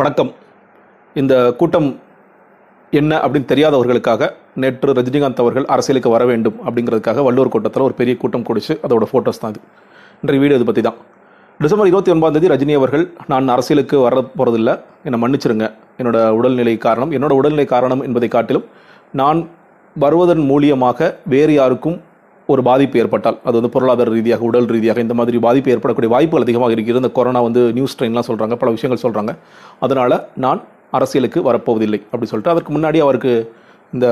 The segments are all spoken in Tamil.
வணக்கம். இந்த கூட்டம் என்ன அப்படின்னு தெரியாதவர்களுக்காக நேற்று ரஜினிகாந்த் அவர்கள் அரசியலுக்கு வர வேண்டும் அப்படிங்கிறதுக்காக வள்ளூர் கூட்டத்தில் ஒரு பெரிய கூட்டம் குடிச்சு அதோட ஃபோட்டோஸ் தான் இது. இன்றைய வீடியோ இது பற்றி தான் டிசம்பர் இருபத்தி ஒன்பதாம் தேதி ரஜினி அவர்கள் நான் அரசியலுக்கு வர போகிறதில்ல என்னை மன்னிச்சிருங்க. என்னோட உடல்நிலை காரணம் என்னோட உடல்நிலை காரணம் என்பதை காட்டிலும் நான் வருவதன் மூலியமாக வேறு யாருக்கும் ஒரு பாதிப்பு ஏற்பட்டால் அது வந்து பொருளாதார ரீதியாக உடல் ரீதியாக இந்த மாதிரி பாதிப்பு ஏற்படக்கூடிய வாய்ப்புகள் அதிகமாக இருக்கிறது. இந்த கொரோனா வந்து நியூஸ் ட்ரெயின்லாம் சொல்கிறாங்க பல விஷயங்கள் சொல்கிறாங்க அதனால் நான் அரசியலுக்கு வரப்போவதில்லை அப்படி சொல்லிட்டு அதற்கு முன்னாடி அவருக்கு இந்த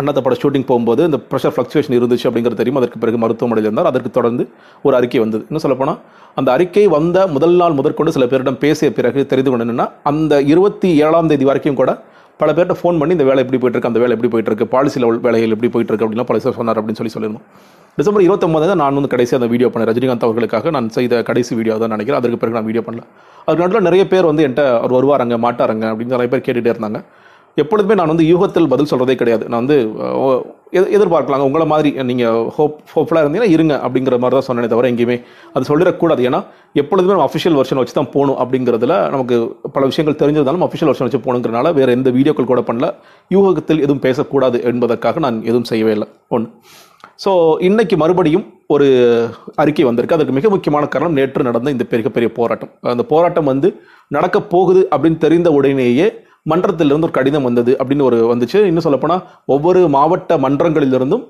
அண்ணாத்த பட ஷூட்டிங் போகும்போது இந்த ப்ரெஷர் ஃப்ளக்சுவேஷன் இருந்துச்சு அப்படிங்கிறது தெரியும். அதற்கு பிறகு மருத்துவமனையில் இருந்தார். அதற்கு தொடர்ந்து ஒரு அறிக்கை வந்தது. இன்னும் சொல்லப்போனால் அந்த அறிக்கை வந்த முதல் நாள் முதற்கொண்டு சில பேரிடம் பேசிய பிறகு தெரிந்து கொண்டு அந்த இருபத்தி ஏழாம் தேதி வரைக்கும் கூட பல பேர்கிட்ட ஃபோன் பண்ணி இந்த வேலை எப்படி போயிட்டு இருக்கு? அந்த வேலை எப்படி போயிட்டு இருக்கு? பாலிசி லெவல் வேலைகள் எப்படி போயிட்டு இருக்கு? அப்படின்னா பல சொன்னார் அப்படின்னு சொல்லி சொல்லியிருந்தோம். டிசம்பர் இருபத்தொம்பது தான் நான் வந்து கடைசி அந்த வீடியோ பண்ணேன். ரஜினிகாந்த் அவர்களுக்காக நான் செய்த கடைசி வீடியோ தான் நினைக்கிறேன். அதற்கு பிறகு நான் வீடியோ பண்ணல. அதுக்கு நடுவில் நிறைய பேர் வந்து என்கிட்ட அவர் வருவாருங்க மாட்டாருங்க அப்படின்னு நிறைய பேர் கேட்டுகிட்டே இருந்தாங்க. எப்பொழுதுமே நான் வந்து யூகத்தில் பதில் சொல்கிறதே கிடையாது. நான் வந்து எதிர்பார்க்கலாங்க. உங்களை மாதிரி நீங்கள் ஹோப் ஹோப்ஃபுல்லாக இருந்தீங்கன்னா இருங்க அப்படிங்கிற மாதிரி தான் சொன்னேனே தவிர எங்கேயுமே அது சொல்லிடக்கூடாது. ஏன்னா எப்பொழுதுமே நம்ம அஃபிஷியல் வெர்ஷன் வச்சு தான் போகணும் அப்படிங்கிறதுல நமக்கு பல விஷயங்கள் தெரிஞ்சிருந்தாலும் அஃபிஷியல் வெர்ஷன் வச்சு போகணுங்கிறனால வேறு எந்த வீடியோக்கள் கூட பண்ணல. யூகத்தில் எதுவும் பேசக்கூடாது என்பதற்காக நான் எதுவும் செய்யவே இல்லை. ஒன்று ஸோ இன்னைக்கு மறுபடியும் ஒரு அறிக்கை வந்திருக்கு. அதுக்கு மிக முக்கியமான காரணம் நேற்று நடந்த இந்த மிகப்பெரிய போராட்டம். அந்த போராட்டம் வந்து நடக்க போகுது அப்படின்னு தெரிந்த உடனேயே மன்றத்திலிருந்து ஒரு கடிதம் வந்தது அப்படின்னு ஒரு வந்துச்சு. இன்னும் சொல்லப்போனால் ஒவ்வொரு மாவட்ட மன்றங்களிலிருந்தும்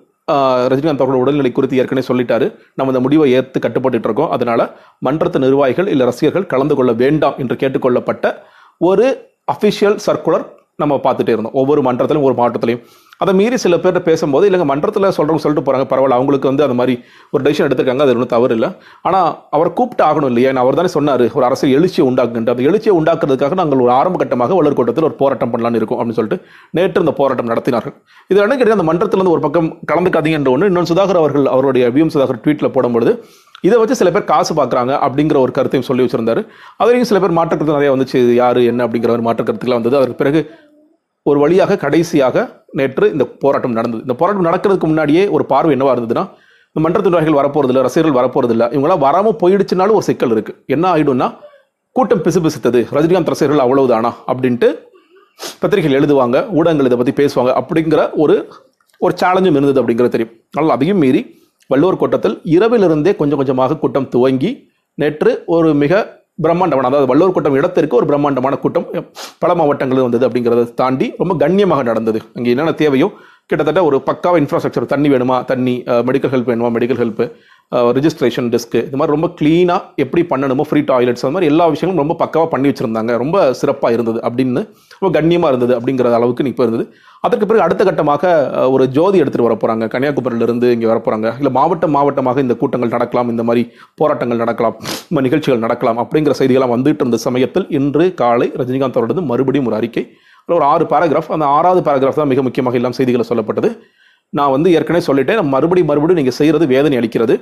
ரஜினிகாந்த் அவர்கள் உடல்நிலை குறித்து ஏற்கனவே சொல்லிட்டாரு. நம்ம இந்த முடிவை ஏற்று கட்டுப்பட்டு இருக்கோம். அதனால மன்றத்து நிர்வாகிகள் இல்லை ரசிகர்கள் கலந்து கொள்ள வேண்டாம் என்று கேட்டுக்கொள்ளப்பட்ட ஒரு அஃபிஷியல் சர்க்குலர் நம்ம பார்த்துட்டே இருந்தோம். ஒவ்வொரு மன்றத்திலும் ஒரு மாவட்டத்திலையும். அதை மீறி சில பேர்கிட்ட பேசும்போது இல்லைங்க மன்றத்தில் சொல்கிறவங்க சொல்லிட்டு போகிறாங்க பரவாயில்ல அவங்களுக்கு வந்து அந்த மாதிரி ஒரு டெசிஷன் எடுத்திருக்காங்க அது ஒன்றும் தவறு இல்லை ஆனால் அவர் கூப்பிட்டு ஆகணும் இல்லையா? ஏன்னா அவர் தானே சொன்னார் ஒரு அரசியல் எழுச்சியை உண்டாக்குன்ட்டு அந்த எழுச்சியை உண்டாக்குறதுக்காக நாங்கள் ஒரு ஆரம்ப கட்டமாக வளர் கூட்டத்தில் ஒரு போராட்டம் பண்ணலான்னு இருக்கோம் அப்படின்னு சொல்லிட்டு நேற்று இந்த போராட்டம் நடத்தினார்கள். இது என்ன கேட்டீங்க அந்த மன்றத்திலிருந்து ஒரு பக்கம் கலந்துக்காதீங்கன்ற ஒன்று இன்னொன்று சுதாகர் அவர்கள் அவருடைய விஎம் சுதாகர் ட்வீட்டில் போடும்பொழுது இதை வச்சு சில பேர் காசு பார்க்குறாங்க அப்படிங்கிற ஒரு கருத்தையும் சொல்லி வச்சிருந்தாரு. அதுலேயும் சில பேர் மாற்றுக்கருத்து நிறைய வந்துச்சு யார் என்ன அப்படிங்கிற ஒரு மாற்றுக்கருத்துக்கெல்லாம் வந்தது. அதற்கு பிறகு ஒரு வழியாக கடைசியாக நேற்று இந்த போராட்டம் நடந்தது. இந்த போராட்டம் நடக்கிறதுக்கு முன்னாடியே ஒரு பார்வை என்னவா இருந்ததுன்னா இந்த மன்ற நிர்வாகிகள் வரப்போறதில்ல ரசிகர்கள் வரப்போறதில்ல. இவங்களாம் வராமல் போயிடுச்சுனாலும் ஒரு சிக்கல் இருக்கு. என்ன ஆகிடும்னா கூட்டம் பிசுபிசுத்தது. ரஜினிகாந்த் ரசிகர்கள் அவ்வளவுதானா அப்படின்ட்டு பத்திரிகைகள் எழுதுவாங்க ஊடகங்கள் இதை பற்றி பேசுவாங்க அப்படிங்கிற ஒரு ஒரு சேலஞ்சும் இருந்தது அப்படிங்கிறது தெரியும். ஆனால் அதையும் மீறி வள்ளுவர் கூட்டத்தில் இரவிலிருந்தே கொஞ்சம் கொஞ்சமாக கூட்டம் துவங்கி நேற்று ஒரு மிக பிரம்மாண்டமான அதாவது வள்ளுவர் கூட்டம் இடத்திற்கு ஒரு பிரம்மாண்டமான கூட்டம் பல மாவட்டங்களில் வந்தது அப்படிங்கிறத தாண்டி ரொம்ப கண்ணியமாக நடந்தது. அங்கே என்னென்ன தேவையோ கிட்டத்தட்ட ஒரு பக்காவ இன்ஃப்ராஸ்ட்ரக்சர் தண்ணி வேணுமா தண்ணி மெடிக்கல் ஹெல்ப் வேணுமா மெடிக்கல் ஹெல்ப்பு ரிஜிஸ்ட்ரேஷன் டெஸ்க் இது மாதிரி ரொம்ப க்ளீனாக எப்படி பண்ணணுமோ ஃப்ரீ டாய்லெட்ஸ் அந்த மாதிரி எல்லா விஷயங்களும் ரொம்ப பக்காவாக பண்ணி வச்சுருந்தாங்க. ரொம்ப சிறப்பாக இருந்தது அப்படின்னு ரொம்ப கண்ணியமாக இருந்தது அப்படிங்கிற அளவுக்கு இப்போ இருந்தது. அதற்கு பிறகு அடுத்த கட்டமாக ஒரு ஜோதி எடுத்துகிட்டு வர போகிறாங்க கன்னியாகுமரியிலிருந்து இங்கே வர போகிறாங்க இல்லை மாவட்டம் மாவட்டமாக இந்த கூட்டங்கள் நடக்கலாம் இந்த மாதிரி போராட்டங்கள் நடக்கலாம் இந்த மாதிரி நிகழ்ச்சிகள் நடக்கலாம் அப்படிங்கிற செய்திகள்லாம் வந்துட்டு இருந்த சமயத்தில் இன்று காலை ரஜினிகாந்த் அவர்களது மறுபடியும் ஒரு அறிக்கை. ஒரு ஆறு பேராகிராஃப் அந்த ஆறாவது பேராகிராஃப் தான் மிக முக்கியமாக எல்லாம் செய்திகளை சொல்லப்பட்டது. நான் வந்து ஏற்கனவே சொல்லிட்டேன். மறுபடியும் மறுபடியும் நீங்கள் செய்கிறது வேதனை அளிக்கிறது.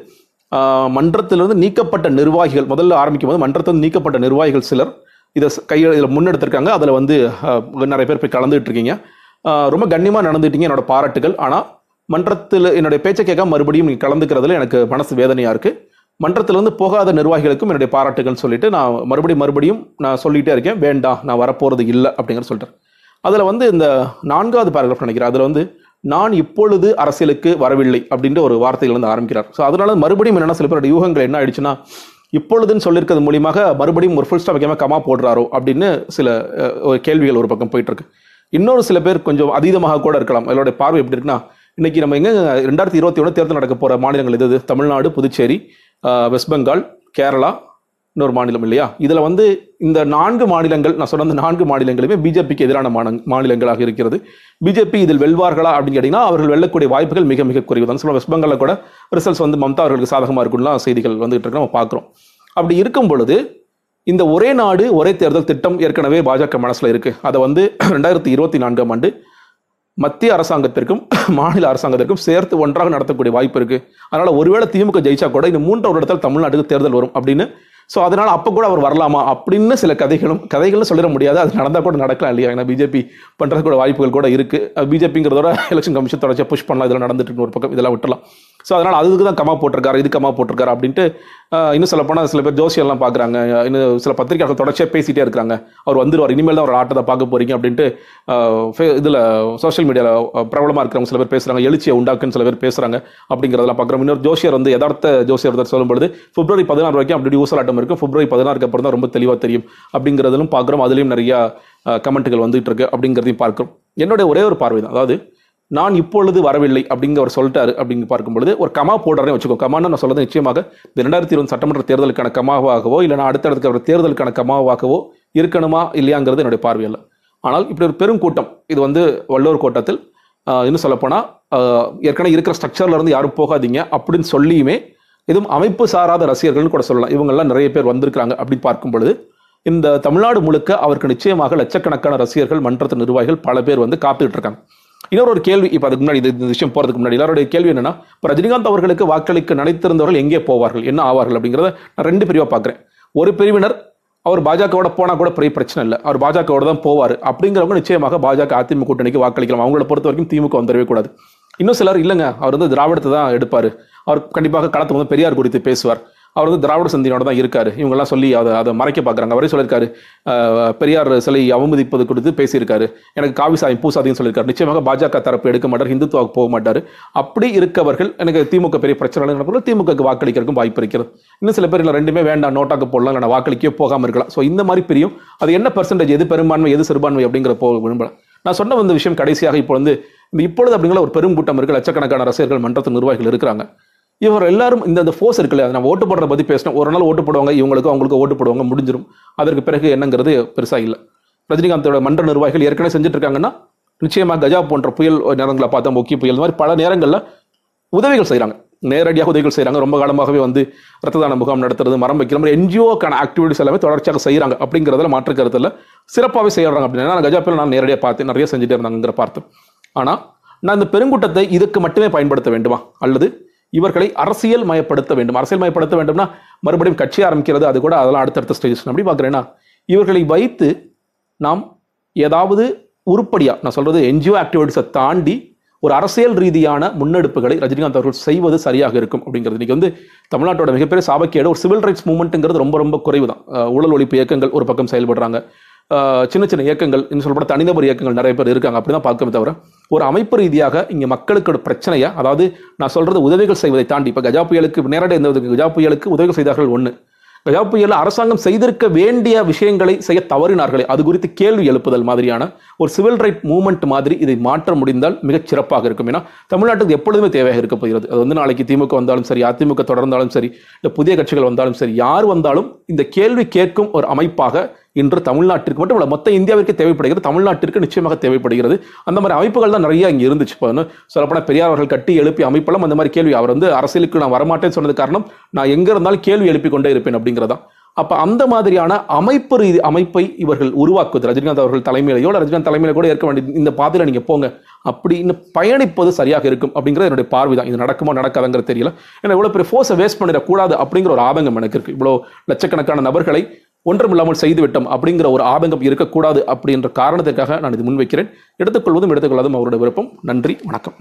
மன்றத்திலிருந்து நீக்கப்பட்ட நிர்வாகிகள் முதல்ல ஆரம்பிக்கும் போது மன்றத்திலிருந்து நீக்கப்பட்ட நிர்வாகிகள் சிலர் இதை கையில் இதில் முன்னெடுத்திருக்காங்க. அதில் வந்து நிறைய பேர் போய் கலந்துகிட்டு இருக்கீங்க ரொம்ப கண்ணியமாக நடந்துட்டீங்க என்னோட பாராட்டுகள். ஆனால் மன்றத்தில் என்னுடைய பேச்சை கேட்காம மறுபடியும் நீங்கள் கலந்துக்கிறதுல எனக்கு மனசு வேதனையாக இருக்குது மன்றத்திலிருந்து போகாத நிர்வாகிகளுக்கும் என்னுடைய பாராட்டுகள் சொல்லிட்டு நான் மறுபடியும் மறுபடியும் நான் சொல்லிகிட்டே இருக்கேன். வேண்டாம் நான் வரப்போகிறது இல்லை அப்படிங்கிற சொல்லிட்டேன். அதில் வந்து இந்த நான்காவது பேராகிராஃப் நினைக்கிறேன். அதில் வந்து நான் இப்பொழுது அரசியலுக்கு வரவில்லை அப்படின்ற ஒரு வார்த்தைகள் வந்து ஆரம்பிக்கிறார். ஸோ அதனால மறுபடியும் என்னன்னா சில பேரோட யூகங்கள் என்ன ஆயிடுச்சுன்னா இப்பொழுதுன்னு சொல்லியிருக்கிறது மூலியமாக மறுபடியும் ஒரு ஃபுல் ஸ்டாப் வைக்காம கமா போடுறாரோ அப்படின்னு சில ஒரு கேள்விகள் ஒரு பக்கம் போயிட்டு இருக்கு இன்னொரு சில பேர் கொஞ்சம் அதீதமாக கூட இருக்கலாம். அதோட பார்வை எப்படி இருக்குன்னா இன்னைக்கு நம்ம எங்க ரெண்டாயிரத்தி இருபத்தி ஒன்று தேர்தல் நடக்க போகிற மாநிலங்கள் இது தமிழ்நாடு புதுச்சேரி வெஸ்ட் பெங்கால் கேரளா இன்னொரு மாநிலம் இல்லையா? இதில் வந்து இந்த நான்கு மாநிலங்கள் நான் சொன்ன அந்த நான்கு மாநிலங்களுமே பிஜேபிக்கு எதிரான மாநில- மாநிலங்களாக இருக்கிறது. பிஜேபி இதில் வெல்வார்களா அப்படின்னு கேட்டிங்கன்னா அவர்கள் வெல்லக்கூடிய வாய்ப்புகள் மிக மிக குறைவு தான் சொல்ல வெஸ்ட் பெங்காலில் கூட ரிசல்ட்ஸ் வந்து மம்தா அவர்களுக்கு சாதகமாக இருக்கும்லாம் செய்திகள் வந்துகிட்டு இருக்கு. நம்ம பார்க்குறோம். அப்படி இருக்கும் பொழுது இந்த ஒரே நாடு ஒரே தேர்தல் திட்டம் ஏற்கனவே பாஜக மனசில் இருக்குது அதை வந்து ரெண்டாயிரத்தி இருபத்தி நான்காம் ஆண்டு மத்திய அரசாங்கத்திற்கும் மாநில அரசாங்கத்திற்கும் சேர்த்து ஒன்றாக நடத்தக்கூடிய வாய்ப்பு இருக்குது அதனால் ஒருவேளை திமுக ஜெயிச்சா கூட இந்த மூன்றாவது வருடத்தில் தமிழ்நாட்டுக்கு தேர்தல் வரும் அப்படின்னு ஸோ அதனால் அப்போ கூட அவர் வரலாமா? அப்படின்னு சில கதைகளும் கதைகளும் சொல்லிட முடியாது. அது நடந்தால் கூட நடக்கலாம் இல்லையா? ஏன்னா பிஜேபி பண்ணுறது கூட வாய்ப்புகள் கூட இருக்குது பிஜேபிங்கிறதோட எலெக்ஷன் கமிஷன் தொடர்ச்சியாக புஷ் பண்ணலாம். இதெல்லாம் நடந்துட்டு ஒரு பக்கம். இதெல்லாம் விட்டலாம் ஸோ அதனால் அதுக்கு தான் கமா போட்டிருக்காரு இது கமா போட்டிருக்காரு அப்படின்ட்டு இன்னும் சொல்ல போனால் சில பேர் ஜோசியெல்லாம் பார்க்குறாங்க. இன்னும் சில பத்திரிகையாளர்கள் தொடர்ச்சியாக பேசிகிட்டே இருக்கிறாங்க அவர் வந்துருவார் இனிமேல் தான் ஒரு ஆட்டத்தை பார்க்க போறீங்க அப்படின்ட்டு இதில் சோஷியல் மீடியாவில் பிரபலமாக இருக்கிறவங்க சில பேர் பேசுகிறாங்க எழுச்சியை உண்டாக்குன்னு சில பேர் பேசுகிறாங்க அப்படிங்கிறதெல்லாம் பார்க்குறோம். இன்னொரு ஜோசியர் வந்து யதார்த்த ஜோசியர் ஒருத்தர் சொல்லும்பொழுது பிப்ரவரி பதினாறு வரைக்கும் அப்படி ஊசலாட்டம் இருக்கும். பிப்ரவரி பதினாறுக்கு அப்புறம் தான் ரொம்ப தெளிவாக தெரியும். அப்படிங்கிறதிலும் பார்க்குறோம். அதுலேயும் நிறையா கமெண்ட்டுகள் வந்துகிட்டு இருக்கு அப்படிங்கிறதையும் பார்க்குறோம். என்னுடைய ஒரே ஒரு பார்வை தான். அதாவது நான் இப்பொழுது வரவில்லை அப்படிங்கிற அவர் சொல்லிட்டாரு அப்படின்னு பார்க்கும்பொழுது ஒரு கமா போடுறேன்னு வச்சுக்கோ. கமான்னு நான் சொல்றது நிச்சயமாக இந்த ரெண்டாயிரத்தி இருபது சட்டமன்ற தேர்தலுக்கான கமாவாகவோ இல்லை நான் அடுத்த ஒரு தேர்தலுக்கான கமாவாகவோ இருக்கணுமா இல்லையாங்கிறது என்னுடைய பார்வையில் ஆனால் இப்படி ஒரு பெரும் கூட்டம் இது வந்து வள்ளுவர் கூட்டத்தில் இன்னும் சொல்லப்போனால் ஏற்கனவே இருக்கிற ஸ்ட்ரக்சர்ல இருந்து யாரும் போகாதீங்க அப்படின்னு சொல்லியுமே இதுவும் அமைப்பு சாராத ரசிகர்கள்னு கூட சொல்லலாம். இவங்கெல்லாம் நிறைய பேர் வந்திருக்கிறாங்க அப்படின்னு பார்க்கும் பொழுது இந்த தமிழ்நாடு முழுக்க அவருக்கு நிச்சயமாக லட்சக்கணக்கான ரசிகர்கள் மன்றத்தின் நிர்வாகிகள் பல பேர் வந்து காத்துக்கிட்டு இருக்காங்க. இன்னொரு ஒரு கேள்வி இப்போ அதுக்கு முன்னாடி இந்த விஷயம் போகிறதுக்கு முன்னாடி எல்லாருடைய கேள்வி என்னன்னா இப்போ ரஜினிகாந்த் அவர்களுக்கு வாக்களிக்க நினைத்திருந்தவர்கள் எங்கே போவார்கள் என்ன ஆவார்கள் அப்படிங்கிறத நான் ரெண்டு பிரிவாக பார்க்குறேன். ஒரு பிரிவினர் அவர் பாஜகவோட போனால் கூட பெரிய பிரச்சனை இல்லை. அவர் பாஜகவோட தான் போவார். அப்படிங்கிறவங்க நிச்சயமாக பாஜக அதிமுக கூட்டணிக்கு வாக்களிக்கலாம். அவங்கள பொறுத்த வரைக்கும் திமுக வந்துடவே கூடாது. இன்னும் சிலர் இல்லைங்க. அவர் வந்து திராவிடத்தை தான் எடுப்பார். அவர் கண்டிப்பாக களத்துக்கு வந்து பெரியார் குறித்து பேசுவார். அவர் வந்து திராவிட சந்தியோட தான் இருக்கார். இவங்கெல்லாம் சொல்லி அதை அதை மறைக்க பார்க்குறாங்க. அவரே சொல்லியிருக்காரு. பெரியார் சிலை அவமதிப்பது குறித்து பேசியிருக்காரு. எனக்கு காவி சாயம் பூசாதின்னு சொல்லியிருக்காரு. நிச்சயமாக பாஜக தரப்பு எடுக்க மாட்டார் ஹிந்துத்துவாவுக்கு போக மாட்டார். அப்படி இருக்கவர்கள் எனக்கு திமுக பெரிய பிரச்சனை இல்லை திமுகக்கு வாக்களிக்கிறதுக்கும் வாய்ப்பு இருக்கிறது. இன்னும் சில பேர் இல்லை ரெண்டுமே வேண்டாம் நோட்டாக்கு போடலாம் இல்லை வாக்களிக்கவே போகாமல் இருக்கலாம். ஸோ இந்த மாதிரி பிரியும். அது என்ன பெர்சன்டேஜ் எது பெரும்பான்மை எது சிறுபான்மை அப்படிங்கிற போக விரும்பல. நான் சொன்ன வந்த விஷயம் கடைசியாக இப்போ வந்து இந்த இப்பொழுது அப்படிங்கிற ஒரு பெரும் கூட்டம் இருக்குது லட்சக்கணக்கான ரசிகர்கள் மன்றத்து நிர்வாகிகள் இருக்கிறாங்க. இவர் எல்லாரும் இந்த இந்த ஃபோர்ஸ் இருக்குல்ல நம்ம ஓட்டு போடுறத பற்றி பேசினோம் ஒரு நாள் ஓட்டு போடுவாங்க இவங்களுக்கு அவங்களுக்கு ஓட்டு போடுவாங்க முடிஞ்சிடும் அதற்கு பிறகு என்னங்கிறது பெருசாக இல்லை. ரஜினிகாந்தோட மன்ற நிர்வாகிகள் ஏற்கனவே செஞ்சுட்டு இருக்காங்கன்னா நிச்சயமாக கஜா போன்ற புயல் நேரங்களை பார்த்தா முக்கிய புயல். இந்த மாதிரி பல நேரங்களில் உதவிகள் செய்கிறாங்க நேரடியாக உதவிகள் செய்கிறாங்க ரொம்ப காலமாகவே வந்து ரத்த தான முகாம் நடத்துறது மரம் வைக்கிற மாதிரி என்ஜிஓக்கான ஆக்டிவிட்டிஸ் எல்லாமே தொடர்ச்சியாக செய்கிறாங்க அப்படிங்கிறதுல மாற்று கருத்தில் சிறப்பாகவே செய்கிறாங்க அப்படின்னா. நான் கஜா புயல் நான் நேரடியாக பார்த்தேன் நிறைய செஞ்சுட்டே இருந்தாங்கிற பார்த்தேன் ஆனால் நான் இந்த பெருங்கூட்டத்தை இதுக்கு மட்டுமே பயன்படுத்த வேண்டுமா? அல்லது இவர்களை அரசியல் மயப்படுத்த வேண்டும். அரசியல் மயப்படுத்த வேண்டும்னா மறுபடியும் கட்சி ஆரம்பிக்கிறது அது கூட அதெல்லாம் அடுத்தடுத்த ஸ்டேஜஸ் அப்படி பார்க்குறேன்னா இவர்களை வைத்து நாம் ஏதாவது உருப்படியாக நான் சொல்கிறது என்ஜிஓ ஆக்டிவிட்டிஸை தாண்டி ஒரு அரசியல் ரீதியான முன்னெடுப்புகளை ரஜினிகாந்த் அவர்கள் செய்வது சரியாக இருக்கும் அப்படிங்கிறது. இன்னைக்கு வந்து தமிழ்நாட்டோட மிகப்பெரிய சாபக்கேடு ஒரு சிவில் ரைட்ஸ் மூமெண்ட்டுங்கிறது ரொம்ப ரொம்ப குறைவு தான் ஊழல் ஒழிப்பு இயக்கங்கள் ஒரு பக்கம் செயல்படுறாங்க. சின்ன சின்ன இயக்கங்கள் இன்னும் சொல்லப்பட தனிநபர் இயக்கங்கள் நிறைய பேர் இருக்காங்க. அப்படி தான் பார்க்கவே தவிர ஒரு அமைப்பு ரீதியாக இங்கே மக்களுக்கு ஒரு பிரச்சனையை அதாவது நான் சொல்றது உதவிகள் செய்வதை தாண்டி இப்போ கஜா புயலுக்கு நேரடி இந்த கஜா புயலுக்கு உதவிகள் செய்தார்கள் ஒன்று கஜா புயலில் அரசாங்கம் செய்திருக்க வேண்டிய விஷயங்களை செய்ய தவறினார்களே அது குறித்து கேள்வி எழுப்புதல் மாதிரியான ஒரு சிவில் ரைட் மூவ்மெண்ட் மாதிரி இதை மாற்ற முடிந்தால் மிகச் சிறப்பாக இருக்கும். ஏன்னா தமிழ்நாட்டுக்கு எப்பொழுதுமே தேவையாக இருக்க போகிறது. அது வந்து நாளைக்கு திமுக வந்தாலும் சரி அதிமுக தொடர்ந்தாலும் சரி இல்லை புதிய கட்சிகள் வந்தாலும் சரி யார் வந்தாலும் இந்த கேள்வி கேட்கும் ஒரு அமைப்பாக இன்று தமிழ்நாட்டிற்கு மட்டும் இல்லை மொத்த இந்தியாவிற்கு தேவைப்படுகிறது தமிழ்நாட்டிற்கு நிச்சயமாக தேவைப்படுகிறது. அந்த மாதிரி அமைப்புகள் தான் நிறைய இங்கே இருந்துச்சு. இப்போ சொல்லப்போனால் பெரியார் அவர்கள் கட்டி எழுப்பி அமைப்பெல்லாம் அந்த மாதிரி கேள்வி அவர் வந்து அரசியலுக்கு நான் வரமாட்டேன்னு சொன்னது காரணம் நான் எங்கே இருந்தாலும் கேள்வி எழுப்பி கொண்டே இருப்பேன் அப்படிங்கிறதா. அப்ப அந்த மாதிரியான அமைப்பு ரீதி அமைப்பை இவர்கள் உருவாக்குவது ரஜினிகாந்த் அவர்கள் தலைமையிலையோ ரஜினிகாந்த் தலைமையில கூட இருக்க வேண்டிய இந்த பாதையில நீங்க போங்க அப்படின்னு பயணிப்பது சரியாக இருக்கும் அப்படிங்கிறது என்னுடைய பார்வை தான். இது நடக்குமோ நடக்காதங்கிறது தெரியல. ஏன்னா இவ்வளவு பெரிய ஃபோர்ஸை வேஸ்ட் பண்ணிடக்கூடாது அப்படிங்கிற ஒரு ஆதங்கம் எனக்கு இருக்கு. இவ்வளவு லட்சக்கணக்கான நபர்களை ஒன்றுமில்லாமல் செய்துவிட்டோம் அப்படிங்கிற ஒரு ஆபங்கம் இருக்கக்கூடாது அப்படின்ற காரணத்திற்காக நான் இது முன்வைக்கிறேன். எடுத்துக்கொள்வதும் எடுத்துக்கொள்ளாதும் அவருடைய விருப்பம். நன்றி வணக்கம்.